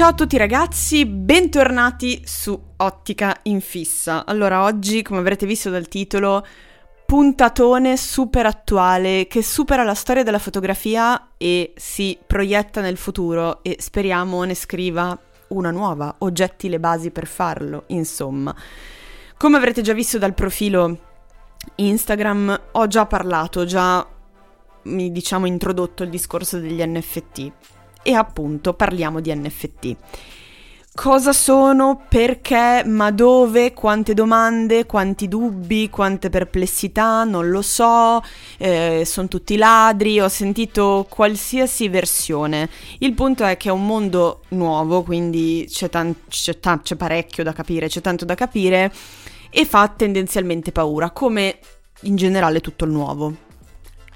Ciao a tutti ragazzi, bentornati su Ottica in fissa. Allora, oggi, come avrete visto dal titolo, puntatone super attuale che supera la storia della fotografia e si proietta nel futuro e speriamo ne scriva una nuova, oggetti le basi per farlo, insomma. Come avrete già visto dal profilo Instagram, ho già parlato, già mi diciamo introdotto il discorso degli NFT e appunto parliamo di NFT. Cosa sono, perché, ma dove, quante domande, quanti dubbi, quante perplessità, non lo so, eh, sono tutti ladri, ho sentito qualsiasi versione. Il punto è che è un mondo nuovo, quindi c'è, tan- c'è, ta- c'è parecchio da capire, c'è tanto da capire e fa tendenzialmente paura, come in generale tutto il nuovo.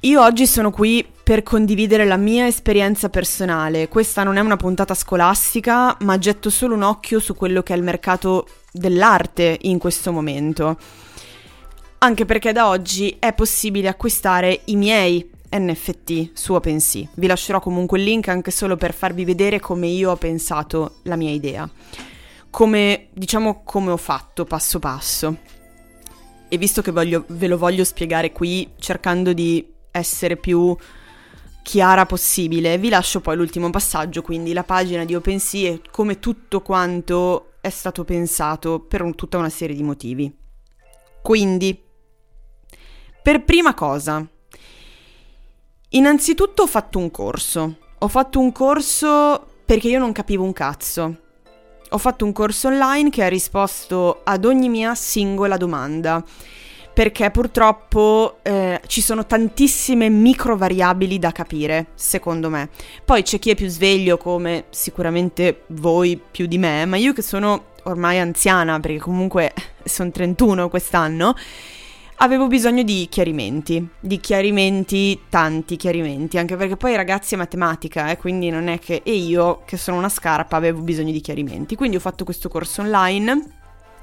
Io oggi sono qui per condividere la mia esperienza personale. Questa non è una puntata scolastica, ma getto solo un occhio su quello che è il mercato dell'arte in questo momento. Anche perché da oggi è possibile acquistare i miei NFT su OpenSea. Vi lascerò comunque il link anche solo per farvi vedere come io ho pensato la mia idea. Come, diciamo, come ho fatto passo passo. E visto che voglio, ve lo voglio spiegare qui cercando di essere più chiara possibile. Vi lascio poi l'ultimo passaggio, quindi la pagina di OpenSea e come tutto quanto è stato pensato per un, tutta una serie di motivi. Quindi, per prima cosa, innanzitutto ho fatto un corso. Ho fatto un corso perché io non capivo un cazzo. Ho fatto un corso online che ha risposto ad ogni mia singola domanda perché purtroppo eh, ci sono tantissime micro variabili da capire, secondo me. Poi c'è chi è più sveglio, come sicuramente voi più di me, ma io che sono ormai anziana, perché comunque sono 31 quest'anno, avevo bisogno di chiarimenti, di chiarimenti, tanti chiarimenti, anche perché poi ragazzi è matematica, eh, quindi non è che... E io, che sono una scarpa, avevo bisogno di chiarimenti. Quindi ho fatto questo corso online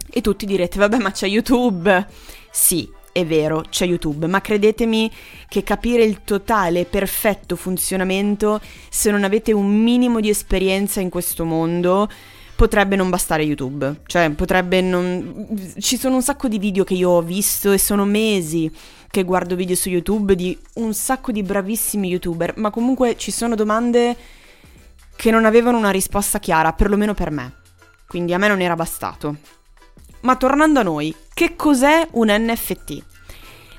e tutti direte, vabbè ma c'è YouTube sì, è vero, c'è YouTube, ma credetemi che capire il totale perfetto funzionamento, se non avete un minimo di esperienza in questo mondo, potrebbe non bastare YouTube. Cioè, potrebbe non... Ci sono un sacco di video che io ho visto e sono mesi che guardo video su YouTube di un sacco di bravissimi YouTuber, ma comunque ci sono domande che non avevano una risposta chiara, perlomeno per me. Quindi a me non era bastato. Ma tornando a noi, che cos'è un NFT?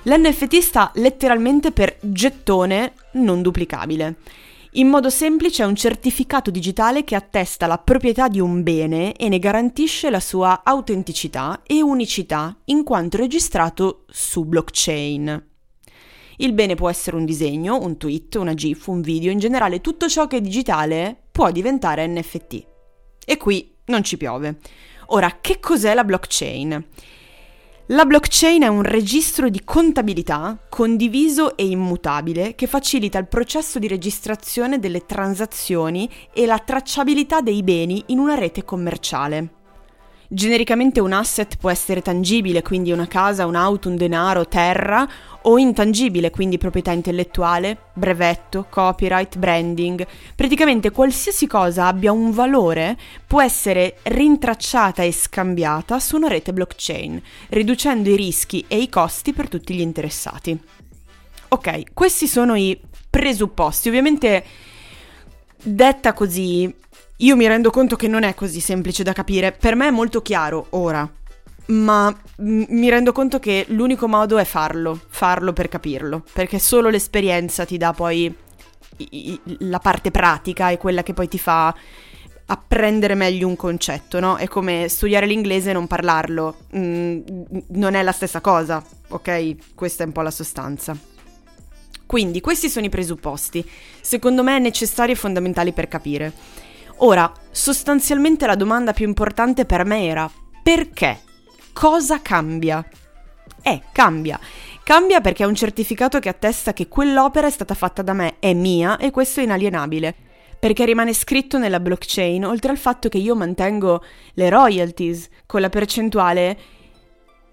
L'NFT sta letteralmente per gettone non duplicabile. In modo semplice è un certificato digitale che attesta la proprietà di un bene e ne garantisce la sua autenticità e unicità in quanto registrato su blockchain. Il bene può essere un disegno, un tweet, una GIF, un video, in generale tutto ciò che è digitale può diventare NFT. E qui non ci piove. Ora, che cos'è la blockchain? La blockchain è un registro di contabilità condiviso e immutabile che facilita il processo di registrazione delle transazioni e la tracciabilità dei beni in una rete commerciale. Genericamente un asset può essere tangibile, quindi una casa, un'auto, un denaro, terra, o intangibile, quindi proprietà intellettuale, brevetto, copyright, branding. Praticamente qualsiasi cosa abbia un valore può essere rintracciata e scambiata su una rete blockchain, riducendo i rischi e i costi per tutti gli interessati. Ok, questi sono i presupposti. Ovviamente detta così io mi rendo conto che non è così semplice da capire, per me è molto chiaro ora, ma mi rendo conto che l'unico modo è farlo, farlo per capirlo, perché solo l'esperienza ti dà poi la parte pratica e quella che poi ti fa apprendere meglio un concetto, no? È come studiare l'inglese e non parlarlo, mm, non è la stessa cosa, ok? Questa è un po' la sostanza. Quindi questi sono i presupposti, secondo me necessari e fondamentali per capire. Ora, sostanzialmente la domanda più importante per me era perché? Cosa cambia? Eh, cambia. Cambia perché è un certificato che attesta che quell'opera è stata fatta da me, è mia e questo è inalienabile. Perché rimane scritto nella blockchain, oltre al fatto che io mantengo le royalties con la percentuale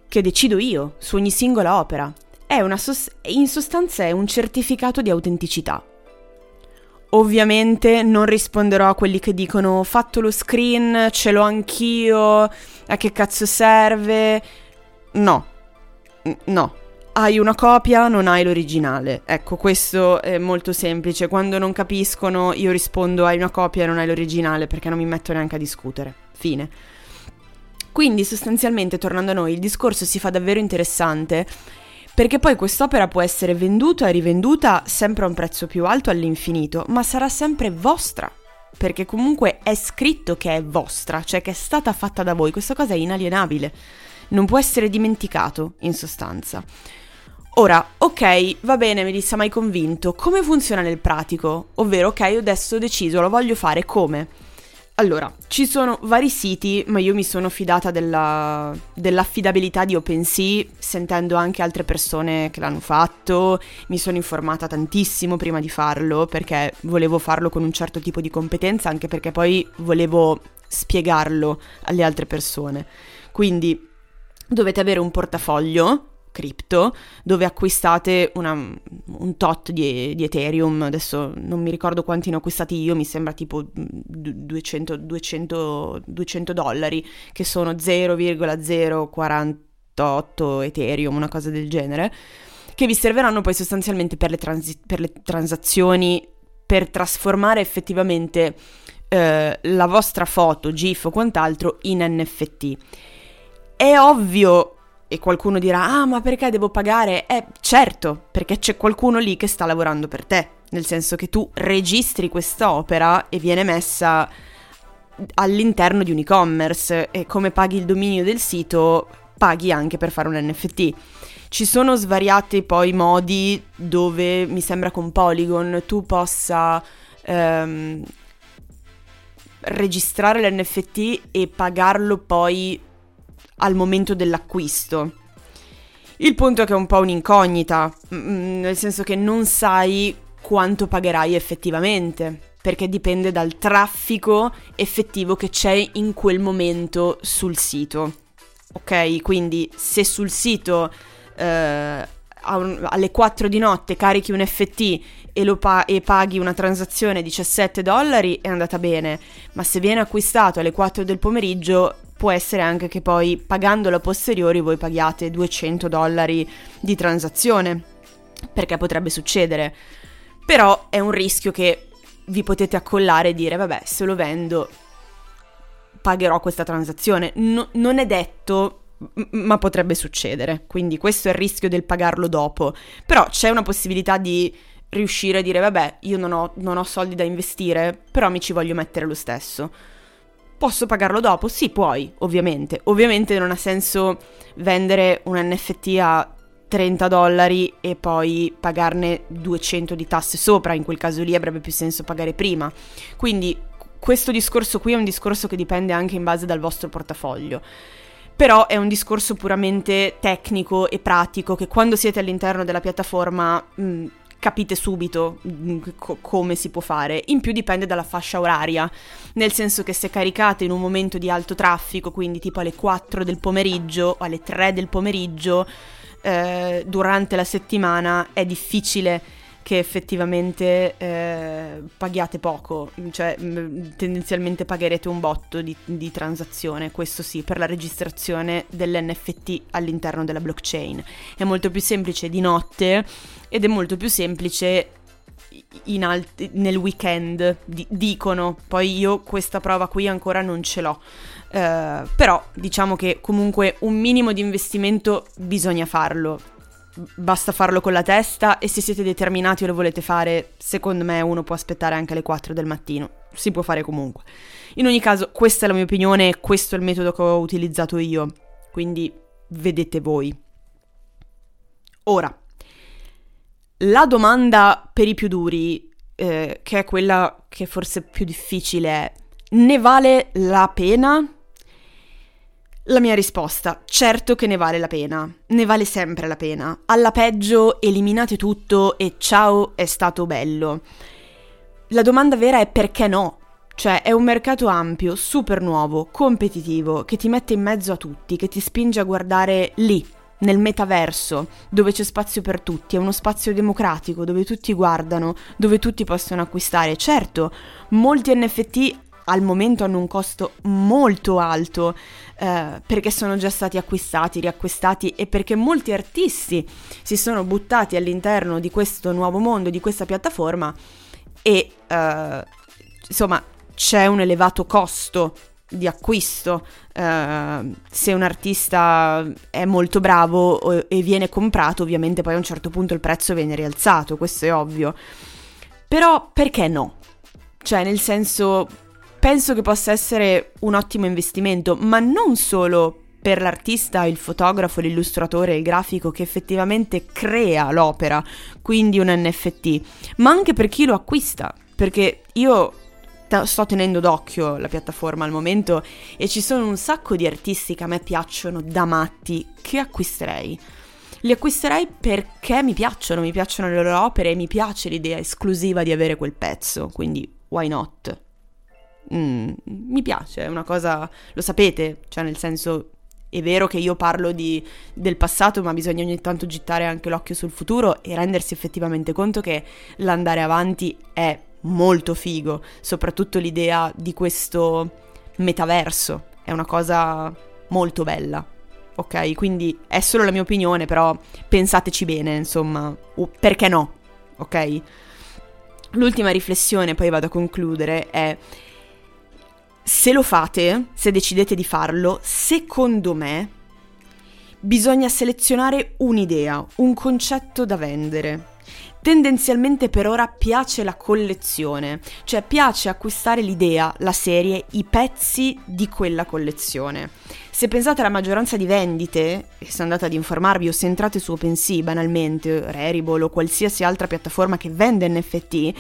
che decido io su ogni singola opera. È una sos- in sostanza è un certificato di autenticità. Ovviamente non risponderò a quelli che dicono ho fatto lo screen, ce l'ho anch'io, a che cazzo serve? No, no. Hai una copia, non hai l'originale. Ecco, questo è molto semplice. Quando non capiscono, io rispondo hai una copia non hai l'originale perché non mi metto neanche a discutere. Fine. Quindi sostanzialmente, tornando a noi, il discorso si fa davvero interessante perché poi quest'opera può essere venduta e rivenduta sempre a un prezzo più alto all'infinito, ma sarà sempre vostra, perché comunque è scritto che è vostra, cioè che è stata fatta da voi, questa cosa è inalienabile, non può essere dimenticato, in sostanza. Ora, ok, va bene, mi disse mai convinto, come funziona nel pratico? Ovvero, ok, adesso ho deciso, lo voglio fare, come? Allora, ci sono vari siti, ma io mi sono fidata della, dell'affidabilità di OpenSea, sentendo anche altre persone che l'hanno fatto, mi sono informata tantissimo prima di farlo, perché volevo farlo con un certo tipo di competenza, anche perché poi volevo spiegarlo alle altre persone. Quindi dovete avere un portafoglio cripto dove acquistate una, un tot di, di, Ethereum, adesso non mi ricordo quanti ne ho acquistati io, mi sembra tipo 200, 200, 200 dollari, che sono 0,048 Ethereum, una cosa del genere, che vi serviranno poi sostanzialmente per le, transi- per le transazioni, per trasformare effettivamente eh, la vostra foto, GIF o quant'altro in NFT. È ovvio e qualcuno dirà, ah ma perché devo pagare? Eh certo, perché c'è qualcuno lì che sta lavorando per te, nel senso che tu registri questa opera e viene messa all'interno di un e-commerce e come paghi il dominio del sito paghi anche per fare un NFT. Ci sono svariati poi modi dove mi sembra con Polygon tu possa ehm, registrare l'NFT e pagarlo poi al momento dell'acquisto. Il punto è che è un po' un'incognita, mm, nel senso che non sai quanto pagherai effettivamente, perché dipende dal traffico effettivo che c'è in quel momento sul sito. Ok, quindi se sul sito eh, alle 4 di notte carichi un FT e, pa- e, paghi una transazione 17 dollari è andata bene, ma se viene acquistato alle 4 del pomeriggio può essere anche che poi pagandolo a posteriori voi paghiate 200 dollari di transazione, perché potrebbe succedere. Però è un rischio che vi potete accollare e dire vabbè se lo vendo pagherò questa transazione. No, non è detto ma potrebbe succedere, quindi questo è il rischio del pagarlo dopo. Però c'è una possibilità di riuscire a dire vabbè io non ho, non ho soldi da investire, però mi ci voglio mettere lo stesso. Posso pagarlo dopo? Sì, puoi, ovviamente. Ovviamente non ha senso vendere un NFT a 30 dollari e poi pagarne 200 di tasse sopra, in quel caso lì avrebbe più senso pagare prima. Quindi questo discorso qui è un discorso che dipende anche in base dal vostro portafoglio. Però è un discorso puramente tecnico e pratico che quando siete all'interno della piattaforma mh, capite subito mm, co- come si può fare. In più dipende dalla fascia oraria, nel senso che se caricate in un momento di alto traffico, quindi tipo alle 4 del pomeriggio o alle 3 del pomeriggio, eh, durante la settimana è difficile che effettivamente eh, paghiate poco, cioè mh, tendenzialmente pagherete un botto di, di, transazione, questo sì, per la registrazione dell'NFT all'interno della blockchain. È molto più semplice di notte ed è molto più semplice alt- nel weekend, di- dicono, poi io questa prova qui ancora non ce l'ho. Uh, però diciamo che comunque un minimo di investimento bisogna farlo basta farlo con la testa e se siete determinati o lo volete fare, secondo me uno può aspettare anche alle 4 del mattino. Si può fare comunque. In ogni caso, questa è la mia opinione, questo è il metodo che ho utilizzato io. Quindi vedete voi. Ora, la domanda per i più duri, eh, che è quella che forse è più difficile, è ne vale la pena? La mia risposta, certo che ne vale la pena, ne vale sempre la pena. Alla peggio eliminate tutto e ciao è stato bello. La domanda vera è perché no? Cioè è un mercato ampio, super nuovo, competitivo, che ti mette in mezzo a tutti, che ti spinge a guardare lì, nel metaverso, dove c'è spazio per tutti, è uno spazio democratico, dove tutti guardano, dove tutti possono acquistare. Certo, molti NFT al momento hanno un costo molto alto eh, perché sono già stati acquistati, riacquistati e perché molti artisti si sono buttati all'interno di questo nuovo mondo, di questa piattaforma e eh, insomma c'è un elevato costo di acquisto eh, se un artista è molto bravo e viene comprato ovviamente poi a un certo punto il prezzo viene rialzato questo è ovvio però perché no? cioè nel senso penso che possa essere un ottimo investimento, ma non solo per l'artista, il fotografo, l'illustratore, il grafico che effettivamente crea l'opera, quindi un NFT, ma anche per chi lo acquista, perché io t- sto tenendo d'occhio la piattaforma al momento e ci sono un sacco di artisti che a me piacciono da matti che acquisterei. Li acquisterei perché mi piacciono, mi piacciono le loro opere e mi piace l'idea esclusiva di avere quel pezzo, quindi why not? Mm, mi piace, è una cosa, lo sapete, cioè nel senso è vero che io parlo di, del passato, ma bisogna ogni tanto gittare anche l'occhio sul futuro e rendersi effettivamente conto che l'andare avanti è molto figo, soprattutto l'idea di questo metaverso, è una cosa molto bella. Ok, quindi è solo la mia opinione, però pensateci bene, insomma, perché no? Ok? L'ultima riflessione, poi vado a concludere, è se lo fate, se decidete di farlo, secondo me bisogna selezionare un'idea, un concetto da vendere. Tendenzialmente per ora piace la collezione, cioè piace acquistare l'idea, la serie, i pezzi di quella collezione. Se pensate alla maggioranza di vendite, e se andate ad informarvi o se entrate su OpenSea banalmente, Rarible o qualsiasi altra piattaforma che vende NFT,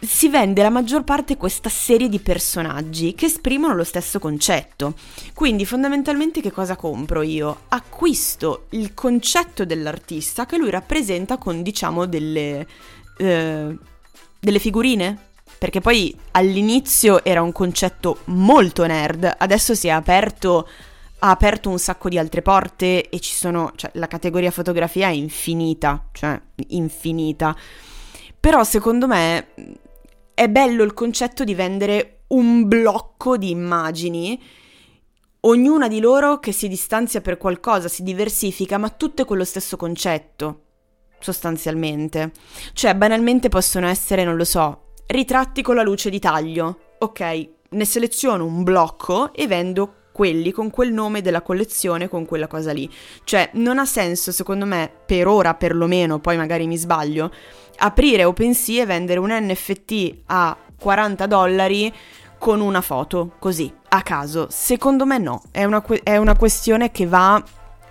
si vende la maggior parte questa serie di personaggi che esprimono lo stesso concetto. Quindi fondamentalmente che cosa compro io? Acquisto il concetto dell'artista che lui rappresenta con diciamo delle, eh, delle figurine. Perché poi all'inizio era un concetto molto nerd, adesso si è aperto ha aperto un sacco di altre porte e ci sono, cioè la categoria fotografia è infinita, cioè infinita. Però secondo me è bello il concetto di vendere un blocco di immagini, ognuna di loro che si distanzia per qualcosa, si diversifica, ma tutte con lo stesso concetto, sostanzialmente. Cioè, banalmente possono essere, non lo so, ritratti con la luce di taglio. Ok, ne seleziono un blocco e vendo quelli con quel nome della collezione, con quella cosa lì. Cioè, non ha senso, secondo me, per ora perlomeno, poi magari mi sbaglio, aprire OpenSea e vendere un NFT a 40 dollari con una foto, così, a caso. Secondo me no, è una, è una questione che va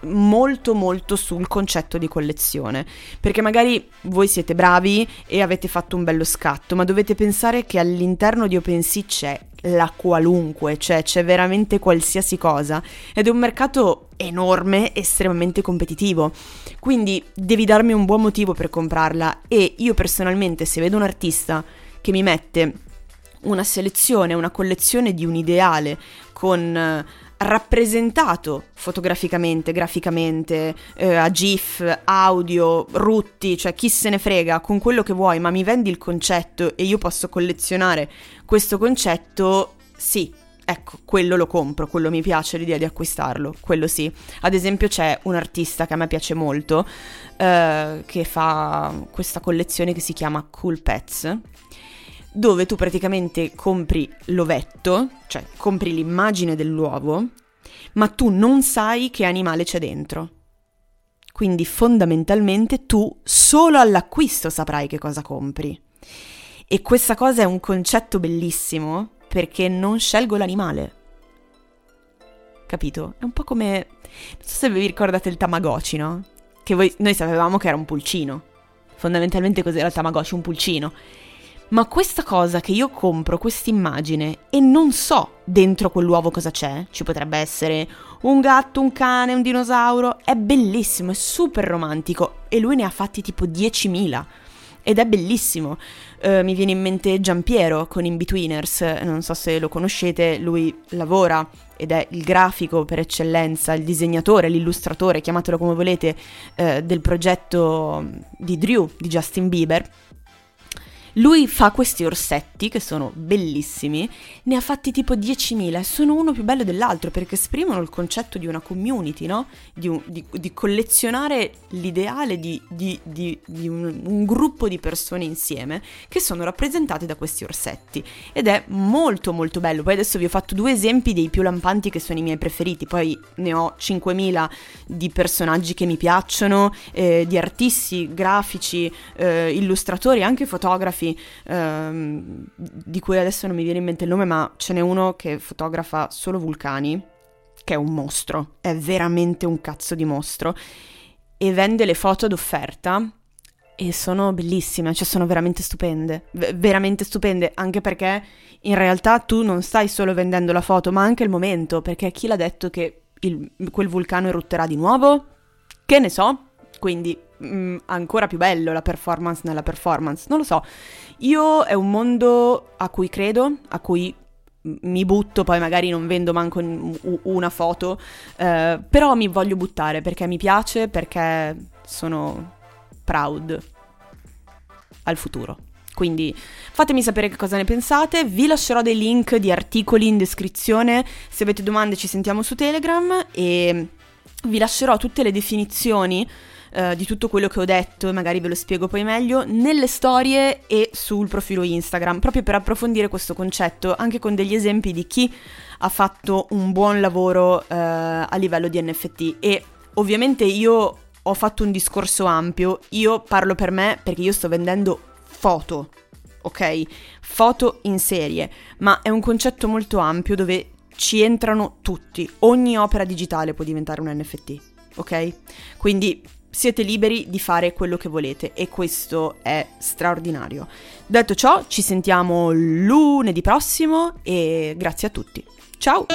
molto molto sul concetto di collezione, perché magari voi siete bravi e avete fatto un bello scatto, ma dovete pensare che all'interno di OpenSea c'è la qualunque, cioè c'è veramente qualsiasi cosa ed è un mercato enorme, estremamente competitivo. Quindi devi darmi un buon motivo per comprarla e io personalmente se vedo un artista che mi mette una selezione, una collezione di un ideale con rappresentato fotograficamente, graficamente, eh, a GIF, audio, rutti, cioè chi se ne frega con quello che vuoi, ma mi vendi il concetto e io posso collezionare questo concetto, sì. Ecco, quello lo compro, quello mi piace l'idea di acquistarlo, quello sì. Ad esempio c'è un artista che a me piace molto, eh, che fa questa collezione che si chiama Cool Pets, dove tu praticamente compri l'ovetto, cioè compri l'immagine dell'uovo, ma tu non sai che animale c'è dentro. Quindi fondamentalmente tu solo all'acquisto saprai che cosa compri. E questa cosa è un concetto bellissimo perché non scelgo l'animale. Capito? È un po' come... Non so se vi ricordate il Tamagotchi, no? Che voi, noi sapevamo che era un pulcino. Fondamentalmente cos'era il Tamagotchi? Un pulcino. Ma questa cosa che io compro, questa immagine, e non so dentro quell'uovo cosa c'è, ci potrebbe essere un gatto, un cane, un dinosauro, è bellissimo, è super romantico e lui ne ha fatti tipo 10.000 ed è bellissimo. Uh, mi viene in mente Giampiero con Inbetweeners, non so se lo conoscete, lui lavora ed è il grafico per eccellenza, il disegnatore, l'illustratore, chiamatelo come volete, uh, del progetto di Drew, di Justin Bieber lui fa questi orsetti che sono bellissimi, ne ha fatti tipo 10.000 e sono uno più bello dell'altro perché esprimono il concetto di una community, no? Di, un, di, di collezionare l'ideale di, di un, un, gruppo di persone insieme che sono rappresentate da questi orsetti ed è molto molto bello. Poi adesso vi ho fatto due esempi dei più lampanti che sono i miei preferiti, poi ne ho 5.000 di personaggi che mi piacciono, eh, di artisti, grafici, eh, illustratori, anche fotografi fotografi ehm, di cui adesso non mi viene in mente il nome, ma ce n'è uno che fotografa solo vulcani, che è un mostro, è veramente un cazzo di mostro, e vende le foto ad offerta e sono bellissime, cioè sono veramente stupende, veramente stupende, anche perché in realtà tu non stai solo vendendo la foto, ma anche il momento, perché chi l'ha detto che il, quel vulcano erutterà di nuovo? Che ne so, quindi mh, mm, ancora più bello la performance nella performance, non lo so. Io è un mondo a cui credo, a cui mi butto, poi magari non vendo manco una foto, eh, però mi voglio buttare perché mi piace, perché sono proud al futuro. Quindi fatemi sapere che cosa ne pensate, vi lascerò dei link di articoli in descrizione, se avete domande ci sentiamo su Telegram e vi lascerò tutte le definizioni eh, di tutto quello che ho detto magari ve lo spiego poi meglio nelle storie e sul profilo Instagram, proprio per approfondire questo concetto, anche con degli esempi di chi ha fatto un buon lavoro eh, a livello di NFT e ovviamente io ho fatto un discorso ampio, io parlo per me perché io sto vendendo foto, ok? Foto in serie, ma è un concetto molto ampio dove ci entrano tutti, ogni opera digitale può diventare un NFT, ok? Quindi siete liberi di fare quello che volete e questo è straordinario. Detto ciò, ci sentiamo lunedì prossimo e grazie a tutti. Ciao!